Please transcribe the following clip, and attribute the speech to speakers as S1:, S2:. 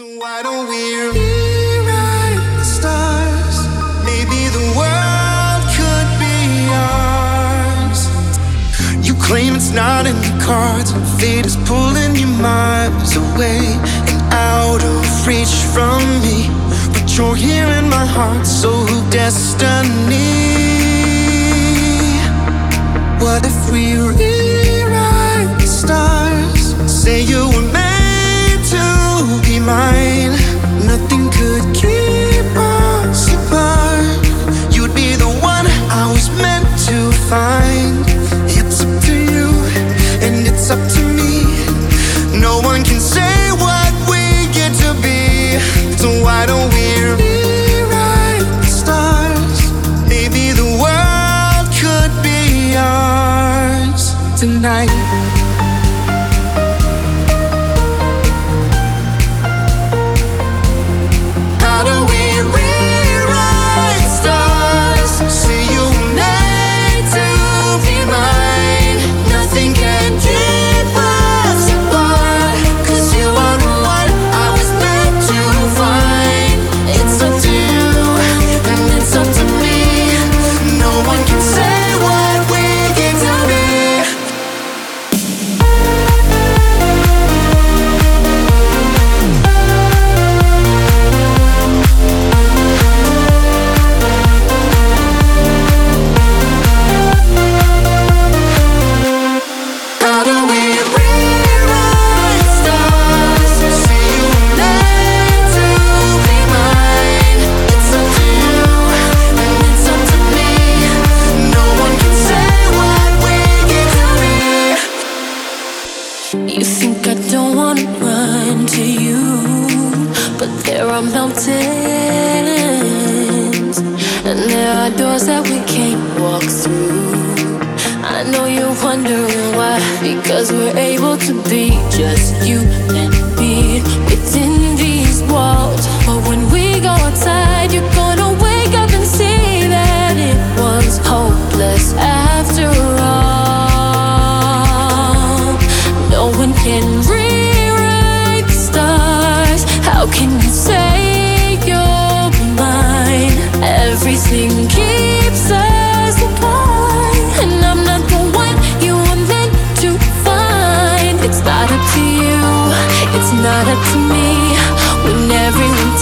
S1: So why don't we rewrite the stars? Maybe the world could be ours. You claim it's not in the cards, fate is pulling you miles away and out of reach from me. But you're here in my heart, so destiny. What if we rewrite the stars? Say you were are
S2: mountains, and there are doors that we can't walk through. I know you're wondering why, because we're able to be just you and me within these walls. But when we go outside, you're gonna wake up and see that it was hopeless after all. No one can rewrite stars. How can you say It's not up to you, it's not up to me. When everyone